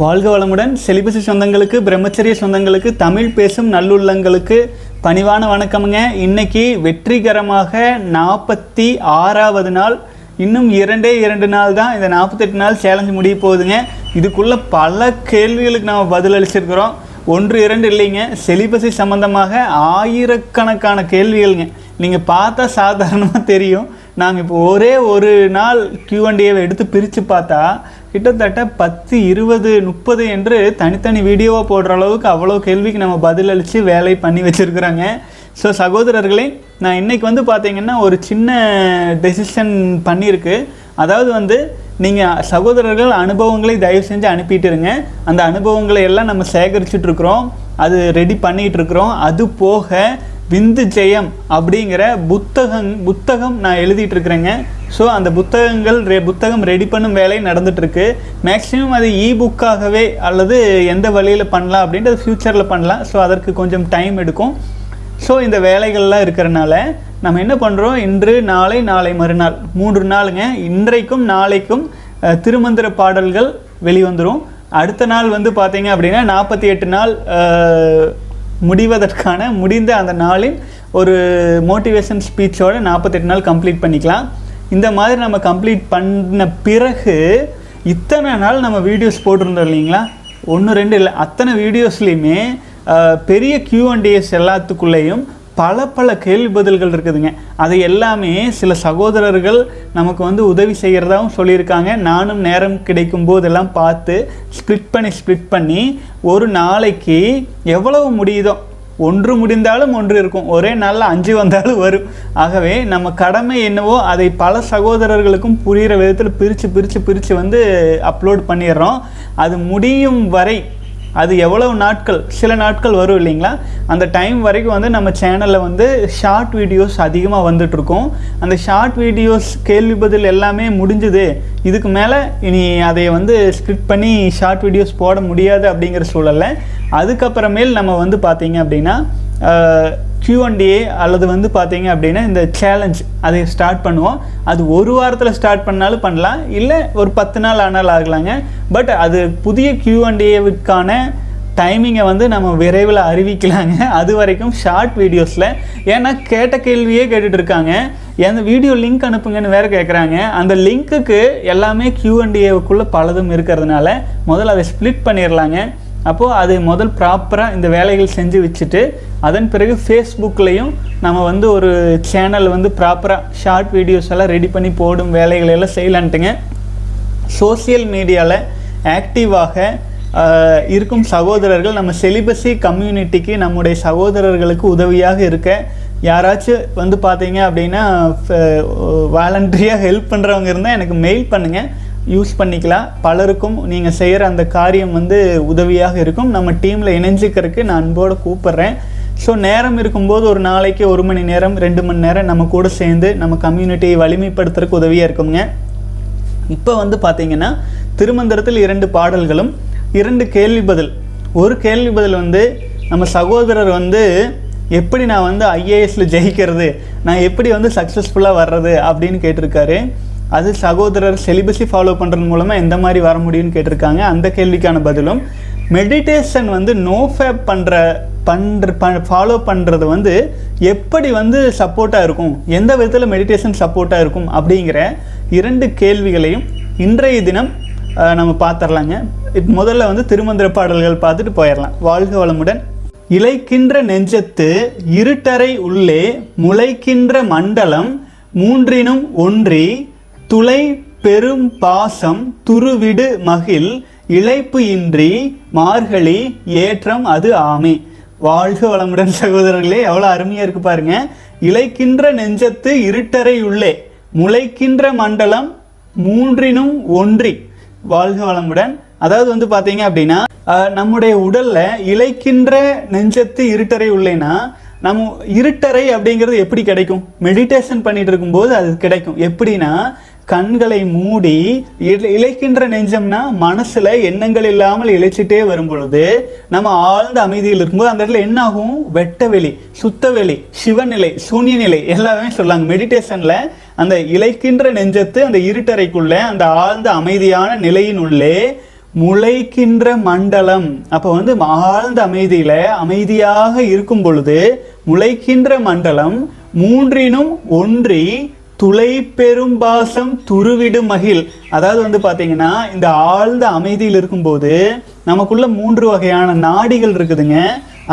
வாழ்க வளமுடன். செலிபசி சொந்தங்களுக்கு பிரம்மச்சரிய சொந்தங்களுக்கு தமிழ் பேசும் நல்லுள்ளங்களுக்கு பணிவான வணக்கமுங்க. இன்னைக்கு வெற்றிகரமாக நாற்பத்தி ஆறாவது நாள். இன்னும் இரண்டே இரண்டு நாள் தான் இந்த நாற்பத்தெட்டு நாள் சேலஞ்சு முடிய போகுதுங்க. இதுக்குள்ள பல கேள்விகளுக்கு நாம் பதில் அளிச்சிருக்கிறோம். ஒன்று இரண்டு இல்லைங்க. செலிபசி சம்பந்தமாக ஆயிரக்கணக்கான கேள்விகள்ங்க. நீங்கள் பார்த்தா சாதாரணமாக தெரியும். நாங்கள் இப்போ ஒரே ஒரு நாள் கியூஎன்டிஏவை எடுத்து பிரித்து பார்த்தா கிட்டத்தட்ட பத்து இருபது முப்பது என்று தனித்தனி வீடியோவாக போடுற அளவுக்கு அவ்வளோ கேள்விக்கு நம்ம பதில் அளித்து வேலை பண்ணி வச்சுருக்குறாங்க. ஸோ சகோதரர்களே நான் இன்றைக்கி வந்து பார்த்திங்கன்னா ஒரு சின்ன டெசிஷன் பண்ணியிருக்கு. அதாவது வந்து நீங்கள் சகோதரர்கள் அனுபவங்களை தயவு செஞ்சு அனுப்பிட்டுருங்க. அந்த அனுபவங்களை எல்லாம் நம்ம சேகரிச்சுட்ருக்குறோம் அது ரெடி பண்ணிகிட்ருக்குறோம் இருக்கிறோம். அது போக விந்து ஜெயம் அப்படிங்கிற புத்தகம் புத்தகம் நான் எழுதிட்டு இருக்கிறேங்க. ஸோ அந்த புத்தகங்கள் ரெ புத்தகம் ரெடி பண்ணும் வேலை நடந்துட்டு மேக்ஸிமம் அது இ புக்காகவே அல்லது எந்த வழியில் பண்ணலாம் அப்படின்றது ஃப்யூச்சரில் பண்ணலாம். ஸோ அதற்கு கொஞ்சம் டைம் எடுக்கும். ஸோ இந்த வேலைகள்லாம் இருக்கிறனால நம்ம என்ன பண்ணுறோம் இன்று நாளை நாளை மறுநாள். மூன்று நாளுங்க. இன்றைக்கும் நாளைக்கும் திருமந்திர பாடல்கள் வெளிவந்துடும் அடுத்த நாள் வந்து பார்த்தீங்க அப்படின்னா நாற்பத்தி எட்டு நாள் முடிவதற்கான முடிந்த அந்த நாளின் ஒரு மோட்டிவேஷன் ஸ்பீச்சோட நாற்பத்தெட்டு நாள் கம்ப்ளீட் பண்ணிக்கலாம். இந்த மாதிரி நம்ம கம்ப்ளீட் பண்ண பிறகு இத்தனை நாள் நம்ம வீடியோஸ் போட்டிருந்தோம் இல்லைங்களா? ஒன்று ரெண்டு இல்லை அத்தனை வீடியோஸ்லேயுமே பெரிய கியூஎன்டிஎஸ் எல்லாத்துக்குள்ளேயும் பல பல கேள்வி பதில்கள் இருக்குதுங்க. அதை எல்லாமே சில சகோதரர்கள் நமக்கு வந்து உதவி செய்கிறதாவும் சொல்லியிருக்காங்க. நானும் நேரம் கிடைக்கும் போதெல்லாம் பார்த்து ஸ்ப்ளிட் பண்ணி ஸ்ப்ளிட் பண்ணி ஒரு நாளைக்கு எவ்வளவு முடியுதோ ஒன்று முடிந்தாலும் ஒன்று இருக்கும். ஒரே நாளில் அஞ்சு வந்தாலும் வரும். ஆகவே நம்ம கடமை என்னவோ அதை பல சகோதரர்களுக்கும் புரிகிற விதத்தில் பிரித்து பிரித்து பிரித்து வந்து அப்லோட் பண்ணிடுறோம். அது முடியும் வரை அது எவ்வளவு நாட்கள் சில நாட்கள் வரும் இல்லைங்களா? அந்த டைம் வரைக்கும் வந்து நம்ம சேனலில் வந்து ஷார்ட் வீடியோஸ் அதிகமாக வந்துட்ருக்கோம் அந்த ஷார்ட் வீடியோஸ் கேள்வி பதில் எல்லாமே முடிஞ்சுது. இதுக்கு மேலே இனி அதை வந்து ஸ்கிரிப்ட் பண்ணி ஷார்ட் வீடியோஸ் போட முடியாது அப்படிங்கிற சூழலில் அதுக்கப்புறமேல் நம்ம வந்து பார்த்தீங்க அப்படின்னா கியூஎன்டிஏ அல்லது வந்து பார்த்தீங்க அப்படின்னா இந்த சேலஞ்ச் அதை ஸ்டார்ட் பண்ணுவோம். அது ஒரு வாரத்தில் ஸ்டார்ட் பண்ணாலும் பண்ணலாம். இல்லை ஒரு பத்து நாள் ஆனாலும் ஆகலாங்க. பட் அது புதிய கியூஎன்டிஏவுக்கான டைமிங்கை வந்து நம்ம விரைவில் அறிவிக்கலாங்க. அது வரைக்கும் ஷார்ட் வீடியோஸில் ஏன்னா கேட்ட கேள்வியே கேட்டுட்ருக்காங்க எந்த வீடியோ லிங்க் அனுப்புங்கன்னு வேறு கேட்குறாங்க அந்த லிங்க்குக்கு எல்லாமே கியூஎன்டிஏவுக்குள்ளே பலதும் இருக்கிறதுனால முதல்ல அதை ஸ்ப்ளிட் பண்ணிடலாங்க அப்போது அது முதல் ப்ராப்பராக இந்த வேலைகள் செஞ்சு வச்சுட்டு அதன் பிறகு ஃபேஸ்புக்லேயும் நம்ம வந்து ஒரு சேனல் வந்து ப்ராப்பராக ஷார்ட் வீடியோஸ் எல்லாம் ரெடி பண்ணி போடும் வேலைகளை எல்லாம் செய்யலான்ட்டுங்க. சோசியல் மீடியாவில் ஆக்டிவாக இருக்கும் சகோதரர்கள் நம்ம செலிபஸி கம்யூனிட்டிக்கு நம்முடைய சகோதரர்களுக்கு உதவியாக இருக்க யாராச்சும் வந்து பார்த்தீங்க அப்படின்னா வாலண்டரியாக ஹெல்ப் பண்ணுறவங்க இருந்தால் எனக்கு மெயில் பண்ணுங்கள் யூஸ் பண்ணிக்கலாம். பலருக்கும் நீங்கள் செய்கிற அந்த காரியம் வந்து உதவியாக இருக்கும். நம்ம டீமில் இணைஞ்சிக்கிறதுக்கு நான் அன்போடு கூப்பிட்றேன். ஸோ நேரம் இருக்கும்போது ஒரு நாளைக்கு ஒரு மணி நேரம் ரெண்டு மணி நேரம் நம்ம கூட சேர்ந்து நம்ம கம்யூனிட்டியை வலிமைப்படுத்துறதுக்கு உதவியாக இருக்குங்க. இப்போ வந்து பார்த்தீங்கன்னா திருமந்திரத்தில் இரண்டு பாடல்களும் இரண்டு கேள்வி பதில். ஒரு கேள்வி பதில் வந்து நம்ம சகோதரர் வந்து எப்படி நான் வந்து ஐஏஎஸில் ஜெயிக்கிறது? நான் எப்படி வந்து சக்ஸஸ்ஃபுல்லாக வர்றது? அப்படின்னு கேட்டிருக்காரு. அது சகோதரர் செலிபஸி ஃபாலோ பண்ணுறது மூலமாக எந்த மாதிரி வர முடியும்னு கேட்டிருக்காங்க. அந்த கேள்விக்கான பதிலும் மெடிடேஷன் வந்து நோ ஃபேப் பண்ணுற பண்ணுற ப ஃபாலோ பண்ணுறது வந்து எப்படி வந்து சப்போர்ட்டாக இருக்கும்? எந்த விதத்தில் மெடிடேஷன் சப்போர்ட்டாக இருக்கும்? அப்படிங்கிற இரண்டு கேள்விகளையும் இன்றைய தினம் நம்ம பார்த்துடலாங்க முதல்ல வந்து திருமந்திர பாடல்கள் பார்த்துட்டு போயிடலாம் வாழ்க வளமுடன். இழைக்கின்ற நெஞ்சத்து இருட்டறை உள்ளே முளைக்கின்ற மண்டலம் மூன்றினும் ஒன்றி துளை பெரும் பாசம் துருவிடு மகிழ் இழைப்பு இன்றி மார்கழி ஏற்றம் அது ஆமை. வாழ்க வளமுடன் சகோதரர்களே எவ்வளோ அருமையாக இருக்கு பாருங்க. இழைக்கின்ற நெஞ்சத்து இருட்டறை உள்ளே முளைக்கின்ற மண்டலம் மூன்றினும் ஒன்றி. வாழ்க வளமுடன். அதாவது வந்து பார்த்தீங்க அப்படின்னா நம்முடைய உடல்ல இழைக்கின்ற நெஞ்சத்து இருட்டறை உள்ளேன்னா நம்ம இருட்டறை அப்படிங்கிறது எப்படி கிடைக்கும்? மெடிடேஷன் பண்ணிட்டு இருக்கும்போது அது கிடைக்கும். எப்படின்னா கண்களை மூடி இழைக்கின்ற நெஞ்சம்னா மனசுல எண்ணங்கள் இல்லாமல் இழைச்சிட்டே வரும் பொழுது நம்ம ஆழ்ந்த அமைதியில் இருக்கும்போது அந்த இடத்துல என்ன ஆகும் வெட்டவெளி சுத்தவெளி சிவநிலை சூன்யநிலை எல்லாமே சொல்லாங்க மெடிடேஷன்ல அந்த இழைக்கின்ற நெஞ்சத்து அந்த இருட்டறைக்குள்ள அந்த ஆழ்ந்த அமைதியான நிலையின் உள்ளே முளைக்கின்ற மண்டலம். அப்போ வந்து ஆழ்ந்த அமைதியில அமைதியாக இருக்கும் பொழுது முளைக்கின்ற மண்டலம் மூன்றினும் ஒன்றி துளை பெரும்பாசம் துருவிடு மகிழ் அதாவது வந்து பார்த்தீங்கன்னா இந்த ஆழ்ந்த அமைதியில் இருக்கும்போது நமக்குள்ள மூன்று வகையான நாடிகள் இருக்குதுங்க.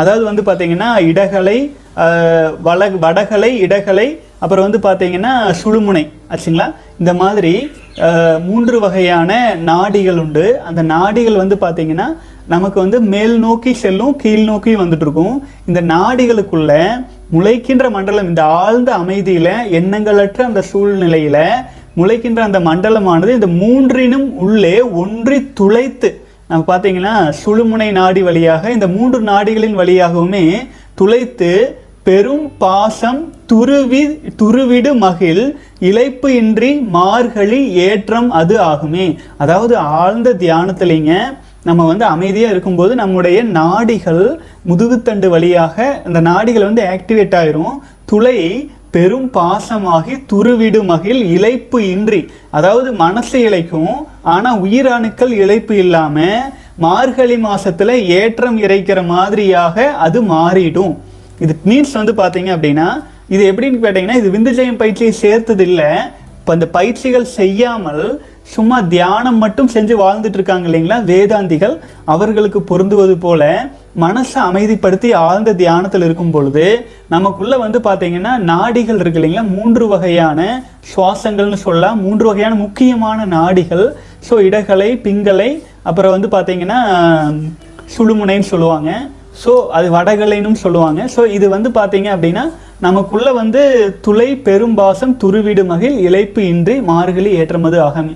அதாவது வந்து பார்த்தீங்கன்னா இடகலை வள வடகலை இடகலை அப்புறம் வந்து பார்த்தீங்கன்னா சுழுமுனை. ஆச்சுங்களா? இந்த மாதிரி மூன்று வகையான நாடிகள் உண்டு. அந்த நாடிகள் வந்து பார்த்தீங்கன்னா நமக்கு வந்து மேல் நோக்கி செல்லும் கீழ் நோக்கி வந்துட்டு இருக்கும். இந்த நாடிகளுக்குள்ள முளைக்கின்ற மண்டலம் இந்த ஆழ்ந்த அமைதியில எண்ணங்களற்ற அந்த சூழ்நிலையில முளைக்கின்ற அந்த மண்டலமானது இந்த மூன்றினும் உள்ளே ஒன்றி துளைத்து நம்ம பார்த்தீங்கன்னா சுழுமுனை நாடி வழியாக இந்த மூன்று நாடிகளின் வழியாகவுமே துளைத்து பெரும் பாசம் துருவி துருவிடு மகிழ் இழைப்பு இன்றி மார்கழி ஏற்றம் அது ஆகுமே. அதாவது ஆழ்ந்த தியானத்துலேங்க நம்ம வந்து அமைதியாக இருக்கும்போது நம்முடைய நாடிகள் முதுகுத்தண்டு வழியாக அந்த நாடிகள் வந்து ஆக்டிவேட் ஆயிரும். துளை பெரும் பாசமாகி துருவிடு மகிழ் இழைப்பு இன்றி அதாவது மனசு இழைக்கும் ஆனால் உயிரணுக்கள் இழைப்பு இல்லாமல் மார்கழி மாசத்துல ஏற்றம் இறைக்கிற மாதிரியாக அது மாறிடும். இது மீன்ஸ் வந்து பார்த்தீங்க அப்படின்னா இது எப்படின்னு கேட்டீங்கன்னா இது விந்துஜயம் பயிற்சியை சேர்த்தது இல்லை இப்போ இந்த பயிற்சிகள் செய்யாமல் சும்மா தியானம் மட்டும் செஞ்சு வாழ்ந்துட்டு இருக்காங்க இல்லைங்களா? வேதாந்திகள் அவர்களுக்கு பொருந்துவது போல மனசை அமைதிப்படுத்தி ஆழ்ந்த தியானத்தில் இருக்கும் பொழுது நமக்குள்ள வந்து பார்த்தீங்கன்னா நாடிகள் இருக்கு இல்லைங்களா? மூன்று வகையான சுவாசங்கள்னு சொல்லலாம். மூன்று வகையான முக்கியமான நாடிகள். ஸோ இடகலை பிங்கலை அப்புறம் வந்து பார்த்தீங்கன்னா சுழுமுனைன்னு சொல்லுவாங்க. ஸோ அது வடகலைன்னு சொல்லுவாங்க. ஸோ இது வந்து பார்த்தீங்க அப்படின்னா நமக்குள்ள வந்து துளை பெரும்பாசம் துருவிடு மகிழ் இழைப்பு இன்றி மார்கழி ஏற்றமது ஆகும்.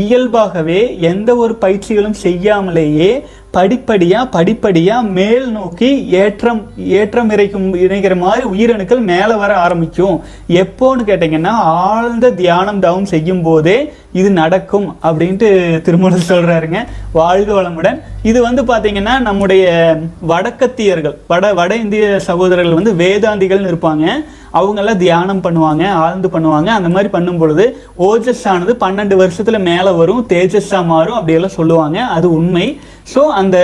இயல்பாகவே எந்த ஒரு பயிற்சிகளும் செய்யாமலேயே படிப்படியாக படிப்படியாக மேல் நோக்கி ஏற்றம் ஏற்றம் இறைக்கும் இணைக்கிற மாதிரி உயிரணுக்கள் மேலே வர ஆரம்பிக்கும். எப்போன்னு கேட்டிங்கன்னா ஆழ்ந்த தியானம் தவம் செய்யும் போதே இது நடக்கும் அப்படின்ட்டு திருமணம் சொல்கிறாருங்க வாழ்க வளமுடன். இது வந்து பார்த்திங்கன்னா நம்முடைய வடக்கத்தியர்கள் வட வட இந்திய சகோதரர்கள் வந்து வேதாந்திகள்னு இருப்பாங்க. அவங்கெல்லாம் தியானம் பண்ணுவாங்க ஆழ்ந்து பண்ணுவாங்க. அந்த மாதிரி பண்ணும் பொழுது ஓஜஸ் ஆனது பன்னெண்டு வருஷத்தில் மேலே வரும் தேஜஸ்ஸாக மாறும் அப்படியெல்லாம் சொல்லுவாங்க. அது உண்மை. ஸோ அந்த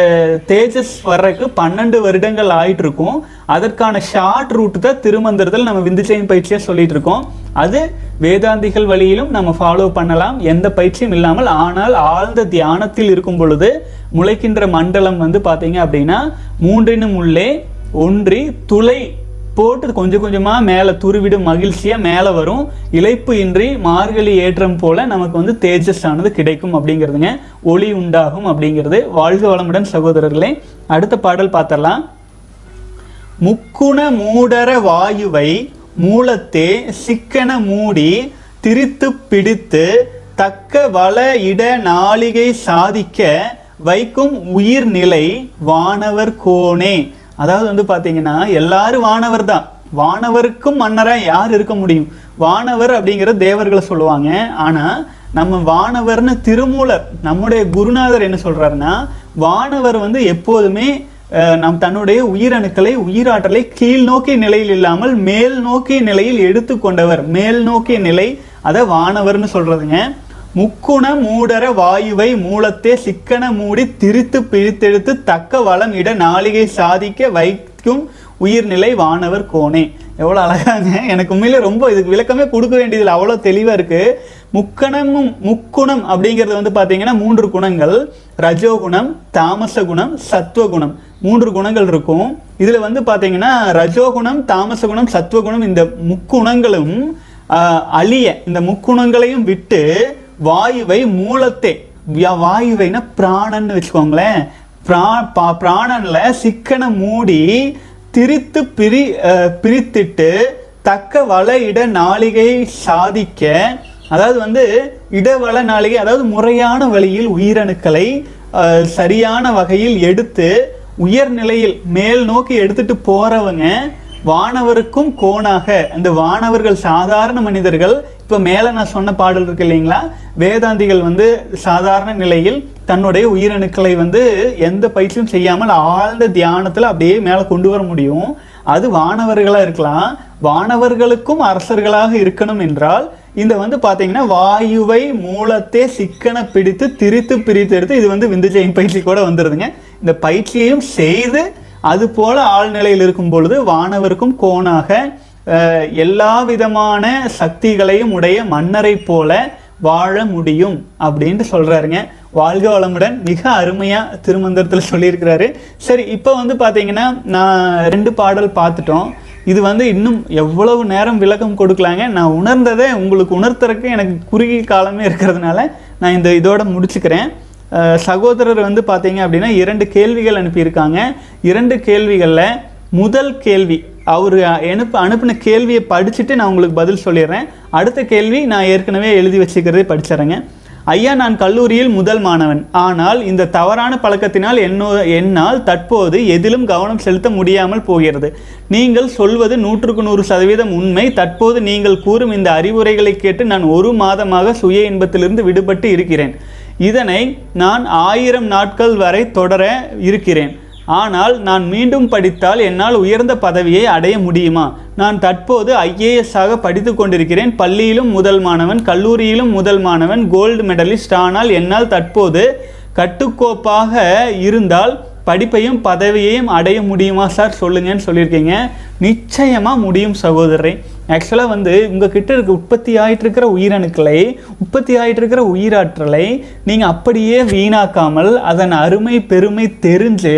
தேஜஸ் வர்றதுக்கு பன்னெண்டு வருடங்கள் ஆயிட்டு இருக்கும் அதற்கான ஷார்ட் ரூட் தான் திருமந்திரத்தில் நம்ம விந்துச்சயம் பயிற்சியாக சொல்லிட்டு இருக்கோம் அது வேதாந்திகள் வழியிலும் நம்ம ஃபாலோ பண்ணலாம். எந்த பயிற்சியும் இல்லாமல் ஆனால் ஆழ்ந்த தியானத்தில் இருக்கும் பொழுது முளைக்கின்ற மண்டலம் வந்து பார்த்தீங்க அப்படின்னா மூன்றினும் உள்ளே ஒன்றி துளை போட்டு கொஞ்சம் கொஞ்சமா மேலே துருவிடும் மகிழ்ச்சியா மேலே வரும். இழைப்பு இன்றி மார்கழி ஏற்றம் போல நமக்கு வந்து தேஜஸ் ஆனது கிடைக்கும் அப்படிங்கிறதுங்க. ஒளி உண்டாகும் அப்படிங்கிறது. வாழ்க வளமுடன் சகோதரர்களே அடுத்த பாடல் பார்த்தரலாம் முக்குண மூடர வாயுவை மூலத்தே சிக்கன மூடி திரித்து பிடித்து தக்க வள இட நாளிகை சாதிக்க வைக்கும் உயிர்நிலை வானவர் கோணே அதாவது வந்து பார்த்தீங்கன்னா எல்லாரும் வானவர் தான். வானவருக்கும் மன்னராக யார் இருக்க முடியும்? வானவர் அப்படிங்கிற தேவர்களை சொல்லுவாங்க. ஆனால் நம்ம வானவர்னு திருமூலர் நம்முடைய குருநாதர் என்ன சொல்கிறாருன்னா வானவர் வந்து எப்போதுமே நம் தன்னுடைய உயிரணுக்களை உயிராற்றலை கீழ் நோக்கிய நிலையில் இல்லாமல் மேல் நோக்கிய நிலையில் எடுத்து கொண்டவர். மேல் நோக்கிய நிலை அதை வானவர்னு சொல்றதுங்க. முக்குண மூடர வாயுவை மூலத்தே சிக்கன மூடி திரித்து பிழித்தெடுத்து தக்க வளம் இட நாளிகை சாதிக்க வைக்கும் உயிர்நிலை வானவர் கோணே எவ்வளோ அழகாங்க எனக்கு உண்மையிலே ரொம்ப இதுக்கு விளக்கமே கொடுக்க வேண்டியதில்லை. அவ்வளோ தெளிவாக இருக்குது முக்கணமும் முக்குணம் அப்படிங்கிறது வந்து பார்த்தீங்கன்னா மூன்று குணங்கள். ரஜோகுணம் தாமச குணம் சத்துவகுணம் மூன்று குணங்கள் இருக்கும். இதில் வந்து பார்த்தீங்கன்னா ரஜோகுணம் தாமச குணம் சத்துவகுணம் இந்த முக்குணங்களும் அழிய இந்த முக்குணங்களையும் விட்டு வாயுவை மூலத்தே வாயுவைனா பிராணன்னு வச்சுக்கோங்களேன். பிரா பிராணனில் சிக்கனை மூடி திரித்து பிரி பிரித்திட்டு தக்க வள இட நாளிகை சாதிக்க அதாவது வந்து இடவள நாளிகை அதாவது முறையான வழியில் உயிரணுக்களை சரியான வகையில் எடுத்து உயர்நிலையில் மேல் நோக்கி எடுத்துட்டு போறவங்க வானவருக்கும் கோணாக அந்த வானவர்கள் சாதாரண மனிதர்கள் இப்போ மேலே நான் சொன்ன பாடல் இருக்கு இல்லைங்களா? வேதாந்திகள் வந்து சாதாரண நிலையில் தன்னுடைய உயிரணுக்களை வந்து எந்த பயிற்சியும் செய்யாமல் ஆழ்ந்த தியானத்தில் அப்படியே மேலே கொண்டு வர முடியும். அது வானவர்களாக இருக்கலாம். வானவர்களுக்கும் அரசர்களாக இருக்கணும் என்றால் இந்த வந்து பார்த்தீங்கன்னா வாயுவை மூலத்தை சிக்கன பிடித்து திரித்து பிரித்து எடுத்து இது வந்து விந்துஜெயின் பயிற்சி கூட வந்துடுதுங்க இந்த பயிற்சியையும் செய்து அது போல ஆழ்நிலையில் இருக்கும் பொழுது வானவருக்கும் கோணாக எல்லா விதமான சக்திகளையும் உடைய மன்னரை போல வாழ முடியும் அப்படின்ட்டு சொல்கிறாருங்க வாழ்க வளமுடன். மிக அருமையாக திருமந்திரத்தில் சொல்லியிருக்கிறாரு. சரி இப்போ வந்து பார்த்தீங்கன்னா நான் ரெண்டு பாடல் பார்த்துட்டோம். இது வந்து இன்னும் எவ்வளவு நேரம் விளக்கம் கொடுக்கலாங்க. நான் உணர்ந்ததை உங்களுக்கு உணர்த்துறதுக்கு எனக்கு குறுகிய காலமே இருக்கிறதுனால நான் இந்த இதோட முடிச்சுக்கிறேன். சகோதரர் வந்து பார்த்தீங்க அப்படின்னா இரண்டு கேள்விகள் அனுப்பியிருக்காங்க. இரண்டு கேள்விகளில் முதல் கேள்வி அவர் அனுப்ப அனுப்பின கேள்வியை படிச்சுட்டு நான் உங்களுக்கு பதில் சொல்லிடுறேன். அடுத்த கேள்வி நான் ஏற்கனவே எழுதி வச்சுக்கிறதே படிச்சிடுறேங்க. ஐயா நான் கல்லூரியில் முதல் மாணவன். ஆனால் இந்த தவறான பழக்கத்தினால் என்னோ என்னால் தற்போது எதிலும் கவனம் செலுத்த முடியாமல் போகிறது. நீங்கள் சொல்வது நூற்றுக்கு நூறு சதவீதம் உண்மை. தற்போது நீங்கள் கூறும் இந்த அறிவுரைகளை கேட்டு நான் ஒரு மாதமாக சுய இன்பத்திலிருந்து விடுபட்டு இருக்கிறேன். இதனை நான் ஆயிரம் நாட்கள் வரை தொடர இருக்கிறேன். ஆனால் நான் மீண்டும் படித்தால் என்னால் உயர்ந்த பதவியை அடைய முடியுமா? நான் தற்போது ஐஏஎஸ் ஆக படித்து கொண்டிருக்கிறேன். பள்ளியிலும் முதல் மாணவன் கல்லூரியிலும் முதல் மாணவன் கோல்டு மெடலிஸ்ட் ஆனால் என்னால் தற்போது கட்டுக்கோப்பாக இருந்தால் படிப்பையும் பதவியையும் அடைய முடியுமா சார்? சொல்லுங்கன்னு சொல்லியிருக்கீங்க. நிச்சயமாக முடியும் சகோதரரை. ஆக்சுவலாக வந்து உங்ககிட்ட இருக்க உற்பத்தி ஆகிட்டு இருக்கிற உயிரணுக்களை உற்பத்தி ஆகிட்டு இருக்கிற உயிராற்றலை நீங்கள் அப்படியே வீணாக்காமல் அதன் அருமை பெருமை தெரிஞ்சு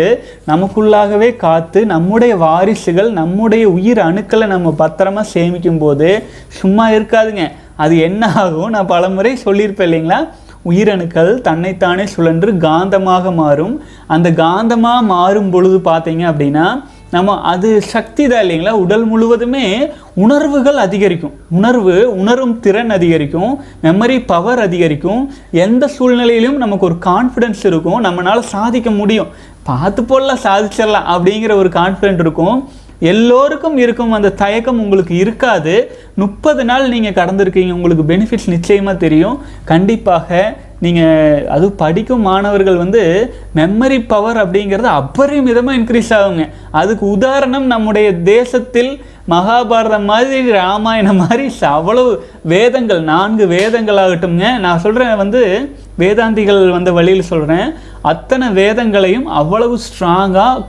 நமக்குள்ளாகவே காத்து நம்முடைய வாரிசுகள் நம்முடைய உயிர் அணுக்களை நம்ம பத்திரமா சேமிக்கும் போது சும்மா இருக்காதுங்க. அது என்ன ஆகும் நான் பலமுறை சொல்லியிருப்பேன் இல்லைங்களா? உயிரணுக்கள் தன்னைத்தானே சுழன்று காந்தமாக மாறும். அந்த காந்தமாக மாறும் பொழுது பார்த்தீங்க அப்படின்னா நம்ம அது சக்தி தான் இல்லைங்களா? உடல் முழுவதுமே உணர்வுகள் அதிகரிக்கும். உணர்வு உணரும் திறன் அதிகரிக்கும். மெமரி பவர் அதிகரிக்கும். எந்த சூழ்நிலையிலும் நமக்கு ஒரு கான்ஃபிடென்ஸ் இருக்கும். நம்மளால் சாதிக்க முடியும். பார்த்து போடலாம் சாதிச்சிடலாம் அப்படிங்கிற ஒரு கான்ஃபிடென்ட் இருக்கும். எல்லோருக்கும் இருக்கும் அந்த தயக்கம் உங்களுக்கு இருக்காது. முப்பது நாள் நீங்கள் கடந்திருக்கீங்க உங்களுக்கு பெனிஃபிட்ஸ் நிச்சயமாக தெரியும். கண்டிப்பாக நீங்கள் அது படிக்கும் மாணவர்கள் வந்து மெமரி பவர் அப்படிங்கிறது அபரிமிதமாக இன்க்ரீஸ் ஆகுங்க. அதுக்கு உதாரணம் நம்முடைய தேசத்தில் மகாபாரதம் மாதிரி ராமாயணம் மாதிரி அவ்வளவு வேதங்கள் நான்கு வேதங்கள் ஆகட்டும்ங்க. நான் சொல்கிறேன் வந்து வேதாந்திகள் வந்த வழியில் சொல்கிறேன் அத்தனை வேதங்களையும் அவ்வளவு ஸ்ட்ராங்காக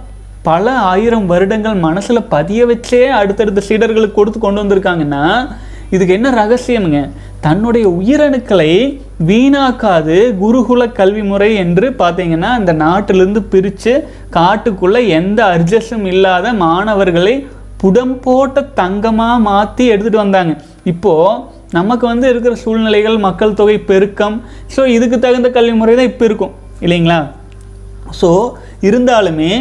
பல ஆயிரம் வருடங்கள் மனசில் பதிய வச்சே அடுத்தடுத்த சீடர்களுக்கு கொடுத்து கொண்டு வந்திருக்காங்கன்னா இதுக்கு என்ன ரகசியம்ங்க? தன்னுடைய உயிரணுக்களை வீணாக்காது குருகுல கல்வி முறை என்று பார்த்தீங்கன்னா இந்த நாட்டிலிருந்து பிரித்து காட்டுக்குள்ளே எந்த அர்ஜஸும் இல்லாத மாணவர்களை புடம் போட்ட தங்கமாக மாற்றி எடுத்துகிட்டு வந்தாங்க. இப்போது நமக்கு வந்து இருக்கிற சூழ்நிலைகள் மக்கள் தொகை பெருக்கம். ஸோ இதுக்கு தகுந்த கல்வி முறை தான் இப்போ இருக்கும். இல்லைங்களா? ஸோ இருந்தாலுமே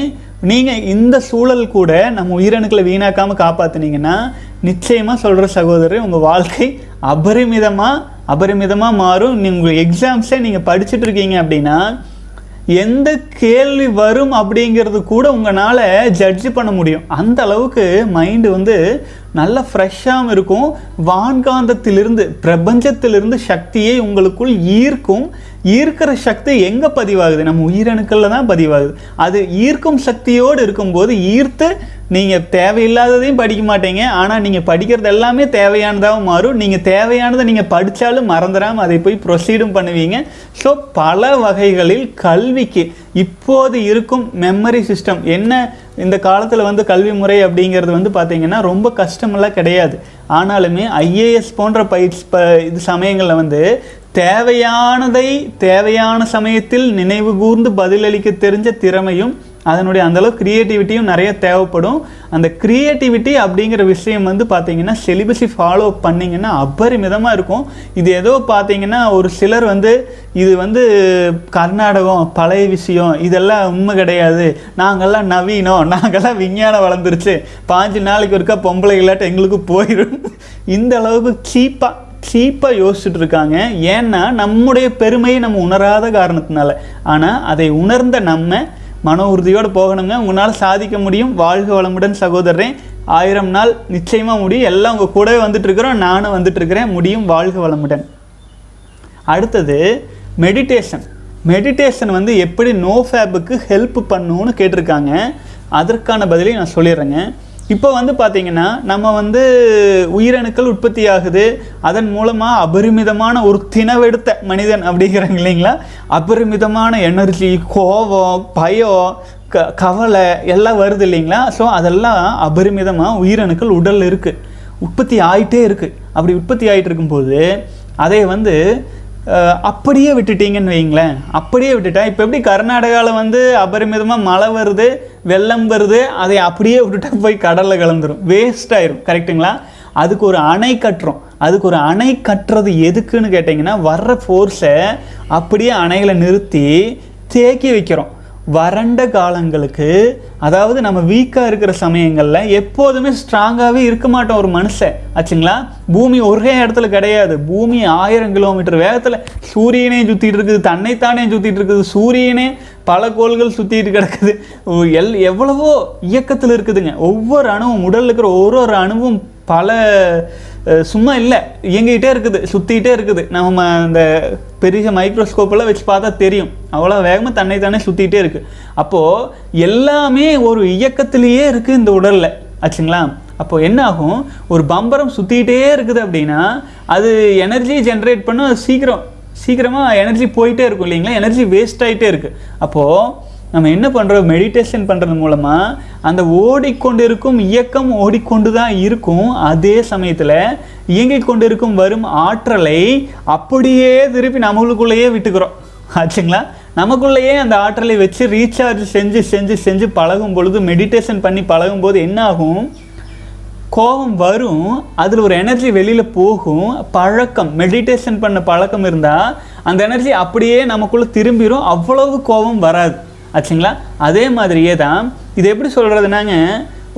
நீங்கள் இந்த சூழல் கூட நம்ம உயிரணுக்களை வீணாக்காமல் காப்பாற்றுனீங்கன்னா நிச்சயமாக சொல்கிற சகோதரர் உங்கள் வாழ்க்கை அபரிமிதமாக அபரிமிதமாக மாறும். நீங்கள் எக்ஸாம்ஸே நீங்கள் படிச்சுட்டு இருக்கீங்க அப்படின்னா எந்த கேள்வி வரும் அப்படிங்கிறது கூட உங்களால் ஜட்ஜ் பண்ண முடியும். அந்த அளவுக்கு மைண்டு வந்து நல்ல ஃப்ரெஷ்ஷாகவும் இருக்கும். வான்காந்தத்திலிருந்து பிரபஞ்சத்திலிருந்து சக்தியை உங்களுக்குள் ஈர்க்கும். ஈர்க்கிற சக்தி எங்கே பதிவாகுது? நம்ம உயிரணுக்களில் தான் பதிவாகுது. அது ஈர்க்கும் சக்தியோடு இருக்கும்போது ஈர்த்து நீங்கள் தேவையில்லாததையும் படிக்க மாட்டீங்க. ஆனால் நீங்கள் படிக்கிறது எல்லாமே தேவையானதாகவும் மாறும். நீங்கள் தேவையானதை நீங்கள் படித்தாலும் மறந்துடாமல் அதை போய் ப்ரொசீடும் பண்ணுவீங்க. ஸோ பல வகைகளில் கல்விக்கு இப்போது இருக்கும் மெமரி சிஸ்டம் என்ன இந்த காலத்தில் வந்து கல்வி முறை அப்படிங்கிறது வந்து பார்த்திங்கன்னா ரொம்ப கஷ்டமெல்லாம் கிடையாது. ஆனாலுமே ஐஏஎஸ் போன்ற பயிற்சி ப இது சமயங்களில் வந்து தேவையானதை தேவையான சமயத்தில் நினைவு கூர்ந்து பதிலளிக்க தெரிஞ்ச திறமையும் அதனுடைய அந்தளவு க்ரியேட்டிவிட்டியும் நிறைய தேவைப்படும். அந்த க்ரியேட்டிவிட்டி அப்படிங்கிற விஷயம் வந்து பார்த்தீங்கன்னா செலிபஸை ஃபாலோ பண்ணிங்கன்னா அபரிமிதமாக இருக்கும். இது ஏதோ பார்த்தீங்கன்னா ஒரு சிலர் வந்து இது வந்து கர்நாடகம் பழைய விஷயம் இதெல்லாம் உண்மை கிடையாது. நாங்கள்லாம் நவீனம் நாங்கள்லாம் விஞ்ஞானம் வளர்ந்துருச்சு. பாஞ்சு நாளைக்கு ஒருக்கா பொம்பளை இல்லாட்ட எங்களுக்கு போயிடும் இந்த அளவுக்கு சீப்பாக சீப்பாக யோசிச்சுட்டு இருக்காங்க ஏன்னா நம்முடைய பெருமையை நம்ம உணராத காரணத்தினால. ஆனால் அதை உணர்ந்த நம்ம மன உறுதியோடு போகணுங்க. உங்களால் சாதிக்க முடியும். வாழ்க வளமுடன் சகோதரன் ஆயிரம் நாள் நிச்சயமாக முடியும் எல்லாம் உங்கள் கூடவே வந்துட்டுருக்குறோம் நானும் வந்துட்டுருக்கிறேன் முடியும். வாழ்க வளமுடன். அடுத்தது மெடிடேஷன் மெடிடேஷன் வந்து எப்படி நோ ஃபேபுக்கு ஹெல்ப் பண்ணுன்னு கேட்டிருக்காங்க. அதற்கான பதிலையும் நான் சொல்லிடுறேங்க. இப்போ வந்து பார்த்தீங்கன்னா நம்ம வந்து உயிரணுக்கள் உற்பத்தி ஆகுது அதன் மூலமாக அபரிமிதமான ஒரு தினவெடுத்த மனிதன் அப்படிங்கிறாங்க இல்லைங்களா? அபரிமிதமான எனர்ஜி கோபம் பயம் க கவலை எல்லாம் வருது இல்லைங்களா? ஸோ அதெல்லாம் அபரிமிதமாக உயிரணுக்கள் உடலில் இருக்குது உற்பத்தி ஆகிட்டே இருக்குது அப்படி உற்பத்தி ஆகிட்டு இருக்கும்போது அதை வந்து அப்படியே விட்டுட்டீங்கன்னு வைங்களேன் அப்படியே விட்டுட்டேன். இப்போ எப்படி கர்நாடகாவில் வந்து அபரிமிதமாக மழை வருது வெள்ளம் வருது அதை அப்படியே விட்டுட்டா போய் கடலில் கலந்துரும். வேஸ்ட் ஆயிரும். கரெக்ட்டுங்களா அதுக்கு ஒரு அணை கட்டுறோம். அதுக்கு ஒரு அணை கட்டுறது எதுக்குன்னு கேட்டிங்கன்னா வர்ற ஃபோர்ஸை அப்படியே அணைகளை நிறுத்தி தேக்கி வைக்கிறோம். வறண்ட காலங்களுக்கு அதாவது நம்ம வீக்காக இருக்கிற சமயங்களில் எப்போதுமே ஸ்ட்ராங்காகவே இருக்க மாட்டோம் ஒரு மனுஷன். ஆச்சுங்களா? பூமி ஒரே இடத்துல கிடையாது. பூமி ஆயிரம் கிலோமீட்டர் வேகத்தில் சூரியனே சுற்றிட்டு இருக்குது தன்னைத்தானே சுற்றிட்டு இருக்குது. சூரியனே பல கோள்கள் சுற்றிட்டு கிடக்குது. ஓ, எல் எவ்வளவோ இயக்கத்தில் இருக்குதுங்க. ஒவ்வொரு அணுவும் உடலில் இருக்கிற ஒரு ஒரு அணுவும் பல சும்மா இல்லை. இயங்கிக்கிட்டே இருக்குது சுற்றிக்கிட்டே இருக்குது. நம்ம அந்த பெரிய மைக்ரோஸ்கோப்பெல்லாம் வச்சு பார்த்தா தெரியும். அவ்வளோ வேகமாக தன்னை தானே சுற்றிக்கிட்டே இருக்குது அப்போது எல்லாமே ஒரு இயக்கத்திலேயே இருக்குது இந்த உடலில். ஆச்சுங்களா? அப்போது என்ன ஆகும்? ஒரு பம்பரம் சுற்றிக்கிட்டே இருக்குது அப்படின்னா அது எனர்ஜி ஜென்ரேட் பண்ண சீக்கிரம். சீக்கிரமாக எனர்ஜி போயிட்டே இருக்கும் இல்லைங்களா? எனர்ஜி வேஸ்ட் ஆகிட்டே இருக்குது அப்போது நம்ம என்ன பண்ணுறோம் மெடிடேஷன் பண்ணுறது மூலமாக அந்த ஓடிக்கொண்டிருக்கும் இயக்கம் ஓடிக்கொண்டு தான் இருக்கும். அதே சமயத்தில் இயங்கிக் கொண்டிருக்கும் வரும் ஆற்றலை அப்படியே திருப்பி நம்மளுக்குள்ளேயே விட்டுக்கிறோம். ஆச்சுங்களா? நமக்குள்ளேயே அந்த ஆற்றலை வச்சு ரீசார்ஜ் செஞ்சு செஞ்சு செஞ்சு பழகும் பொழுது மெடிடேஷன் பண்ணி பழகும் போது என்ன ஆகும்? கோபம் வரும். அதில் ஒரு எனர்ஜி வெளியில் போகும். பழக்கம் மெடிடேஷன் பண்ண பழக்கம் இருந்தால் அந்த எனர்ஜி அப்படியே நமக்குள்ளே திரும்பிடும் அவ்வளவு கோபம் வராது. ஆச்சுங்களா? அதே மாதிரியே தான் இது எப்படி சொல்கிறதுனாங்க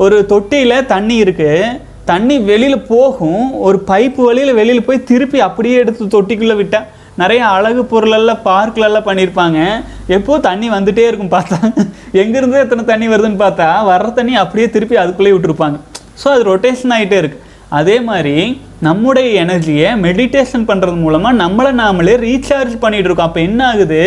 ஒரு தொட்டியில் தண்ணி இருக்குது தண்ணி வெளியில் போகும் ஒரு பைப்பு வழியில் வெளியில் போய் திருப்பி அப்படியே எடுத்து தொட்டிக்குள்ளே விட்டால் நிறைய அழகு பொருளெல்லாம் பார்க்லெல்லாம் பண்ணியிருப்பாங்க. எப்போது தண்ணி வந்துகிட்டே இருக்கும் பார்த்தா எங்கேருந்து எத்தனை தண்ணி வருதுன்னு பார்த்தா வர்ற தண்ணி அப்படியே திருப்பி அதுக்குள்ளேயே விட்டுருப்பாங்க. ஸோ அது ரொட்டேஷன் ஆகிட்டே இருக்குது அதே மாதிரி நம்முடைய எனர்ஜியை மெடிடேஷன் பண்ணுறது மூலமாக நம்மளை நாமளே ரீசார்ஜ் பண்ணிகிட்டு இருக்கோம். அப்போ என்ன ஆகுது?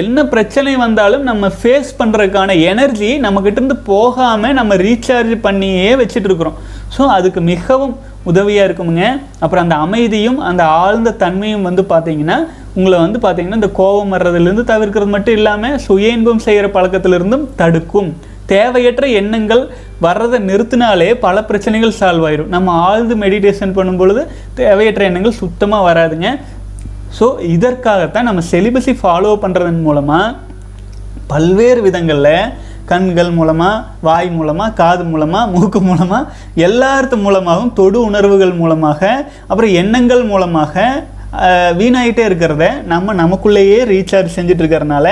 என்ன பிரச்சனை வந்தாலும் நம்ம ஃபேஸ் பண்ணுறதுக்கான எனர்ஜி நம்மக்கிட்டேருந்து போகாமல் நம்ம ரீசார்ஜ் பண்ணியே வச்சுட்டு இருக்கிறோம். ஸோ அதுக்கு மிகவும் உதவியாக இருக்குமுங்க. அப்புறம் அந்த அமைதியும் அந்த ஆழ்ந்த தன்மையும் வந்து பார்த்தீங்கன்னா உங்களை வந்து பார்த்தீங்கன்னா இந்த கோபம் வர்றதுலேருந்து தவிர்க்கிறது மட்டும் இல்லாமல் சுய இன்பம் செய்கிற பழக்கத்திலிருந்தும் தடுக்கும். தேவையற்ற எண்ணங்கள் வர்றதை நிறுத்தினாலே பல பிரச்சனைகள் சால்வ் ஆயிரும். நம்ம ஆழ்ந்து மெடிடேஷன் பண்ணும் பொழுது தேவையற்ற எண்ணங்கள் சுத்தமாக வராதுங்க. ஸோ இதற்காகத்தான் நம்ம செலிபஸை ஃபாலோ பண்ணுறதன் மூலமாக பல்வேறு விதங்களில் கண்கள் மூலமாக வாய் மூலமாக காது மூலமாக மூக்கு மூலமாக எல்லாத்து மூலமாகவும் தொடு உணர்வுகள் மூலமாக அப்புறம் எண்ணங்கள் மூலமாக வீணாயிட்டே இருக்கிறத நம்ம நமக்குள்ளேயே ரீசார்ஜ் செஞ்சுட்டு இருக்கிறனால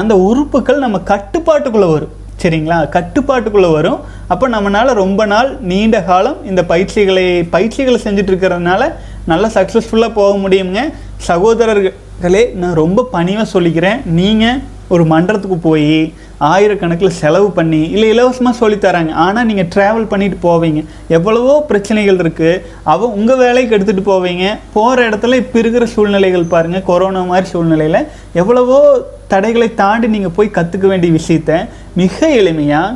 அந்த உறுப்புகள் நம்ம கட்டுப்பாட்டுக்குள்ளே வரும். சரிங்களா? கட்டுப்பாட்டுக்குள்ளே வரும். அப்போ நம்மளால் ரொம்ப நாள் நீண்ட காலம் இந்த பயிற்சிகளை பயிற்சிகளை செஞ்சுட்டு இருக்கிறதுனால நல்லா சக்ஸஸ்ஃபுல்லாக போக முடியுங்க சகோதரர்களே நான் ரொம்ப பணிவாக சொல்லிக்கிறேன். நீங்கள் ஒரு மன்றத்துக்கு போய் ஆயிரக்கணக்கில் செலவு பண்ணி இல்லை இலவசமாக சொல்லித்தராங்க ஆனால் நீங்கள் ட்ராவல் பண்ணிட்டு போவீங்க. எவ்வளவோ பிரச்சனைகள் இருக்குது அவள் உங்கள் வேலைக்கு எடுத்துகிட்டு போவீங்க. போகிற இடத்துல இப்போ இருக்கிற சூழ்நிலைகள் பாருங்கள் கொரோனா மாதிரி சூழ்நிலையில் எவ்வளவோ தடைகளை தாண்டி நீங்கள் போய் கற்றுக்க வேண்டிய விஷயத்த மிக எளிமையாக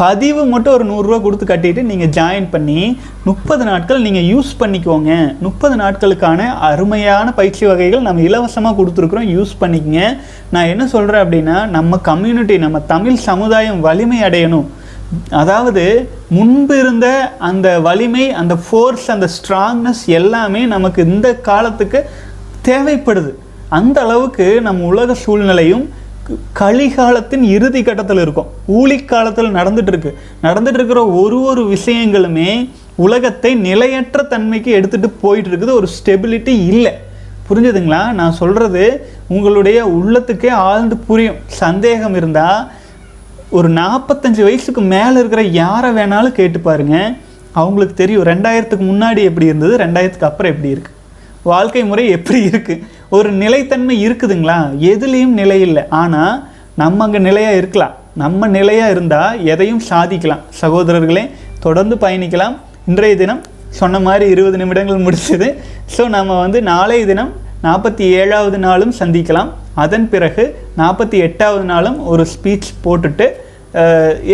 பதிவு மட்டும் ஒரு நூறுரூவா கொடுத்து கட்டிட்டு நீங்கள் ஜாயின் பண்ணி முப்பது நாட்கள் நீங்கள் யூஸ் பண்ணிக்கோங்க. முப்பது நாட்களுக்கான அருமையான பயிற்சி வகைகள் நம்ம இலவசமாக கொடுத்துருக்குறோம். யூஸ் பண்ணிக்கங்க. நான் என்ன சொல்கிறேன் அப்படின்னா நம்ம கம்யூனிட்டி நம்ம தமிழ் சமுதாயம் வலிமை அடையணும். அதாவது முன்பு இருந்த அந்த வலிமை அந்த ஃபோர்ஸ் அந்த ஸ்ட்ராங்னஸ் எல்லாமே நமக்கு இந்த காலத்துக்கு தேவைப்படுது. அந்த அளவுக்கு நம்ம உலக சூழ்நிலையும் கலிகாலத்தின் இறுதி கட்டத்தில் இருக்கும். ஊழிக்காலத்தில் நடந்துட்டு இருக்கு நடந்துட்டு இருக்கிற ஒரு ஒரு விஷயங்களுமே உலகத்தை நிலையற்ற தன்மைக்கு எடுத்துகிட்டு போயிட்டு இருக்குது ஒரு ஸ்டெபிலிட்டி இல்லை. புரிஞ்சுதுங்களா? நான் சொல்கிறது உங்களுடைய உள்ளத்துக்கே ஆழ்ந்து புரியும். சந்தேகம் இருந்தால் ஒரு நாற்பத்தஞ்சு வயசுக்கு மேலே இருக்கிற யாரை வேணாலும் கேட்டு பாருங்க. அவங்களுக்கு தெரியும் ரெண்டாயிரத்துக்கு முன்னாடி எப்படி இருந்தது ரெண்டாயிரத்துக்கு அப்புறம் எப்படி இருக்குது வாழ்க்கை முறை எப்படி இருக்குது ஒரு நிலைத்தன்மை இருக்குதுங்களா? எதுலேயும் நிலை இல்லை. ஆனால் நம்ம அங்கே நிலையாக இருக்கலாம். நம்ம நிலையாக இருந்தால் எதையும் சாதிக்கலாம். சகோதரர்களே தொடர்ந்து பயணிக்கலாம். இன்றைய தினம் சொன்ன மாதிரி இருபது நிமிடங்கள் முடிச்சது ஸோ நம்ம வந்து நாளைய தினம் நாற்பத்தி ஏழாவது நாளும் சந்திக்கலாம். அதன் பிறகு நாற்பத்தி எட்டாவது நாளும் ஒரு ஸ்பீச் போட்டுட்டு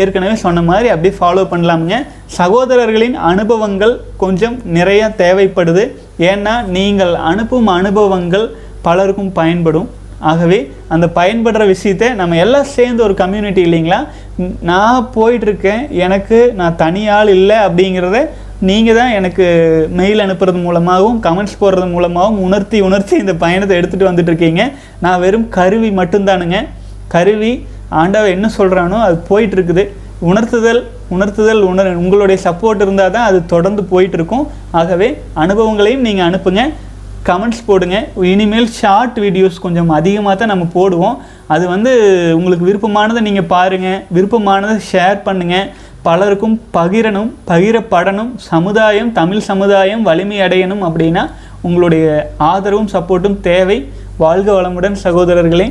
ஏற்கனவே சொன்ன மாதிரி அப்படியே ஃபாலோ பண்ணலாமுங்க. சகோதரர்களின் அனுபவங்கள் கொஞ்சம் நிறையா தேவைப்படுது. ஏன்னா நீங்கள் அனுப்பும் அனுபவங்கள் பலருக்கும் பயன்படும். ஆகவே அந்த பயன்படுற விஷயத்தை நம்ம எல்லாம் சேர்ந்து ஒரு கம்யூனிட்டி இல்லைங்களா? நான் போயிட்டுருக்கேன் எனக்கு நான் தனியாள் இல்லை அப்படிங்கிறத நீங்கள் தான் எனக்கு மெயில் அனுப்புறது மூலமாகவும் கமெண்ட்ஸ் போடுறது மூலமாகவும் உணர்த்தி உணர்த்தி இந்த பயணத்தை எடுத்துகிட்டு வந்துட்டுருக்கீங்க. நான் வெறும் கருவி மட்டும்தானுங்க. கருவி ஆண்டவன் என்ன சொல்கிறானோ அது போயிட்டுருக்குது. உணர்த்துதல் உணர்த்துதல் உணர் உங்களுடைய சப்போர்ட் இருந்தால் தான் அது தொடர்ந்து போயிட்டுருக்கும். ஆகவே அனுபவங்களையும் நீங்கள் அனுப்புங்க. கமெண்ட்ஸ் போடுங்க. இனிமேல் ஷார்ட் வீடியோஸ் கொஞ்சம் அதிகமாக தான் நம்ம போடுவோம். அது வந்து உங்களுக்கு விருப்பமானதை நீங்கள் பாருங்கள் விருப்பமானதை ஷேர் பண்ணுங்கள் பலருக்கும் பகிரணும் பகிரப்படணும். சமுதாயம் தமிழ் சமுதாயம் வலிமை அடையணும் அப்படின்னா உங்களுடைய ஆதரவும் சப்போர்ட்டும் தேவை. வாழ்க வளமுடன் சகோதரர்களே.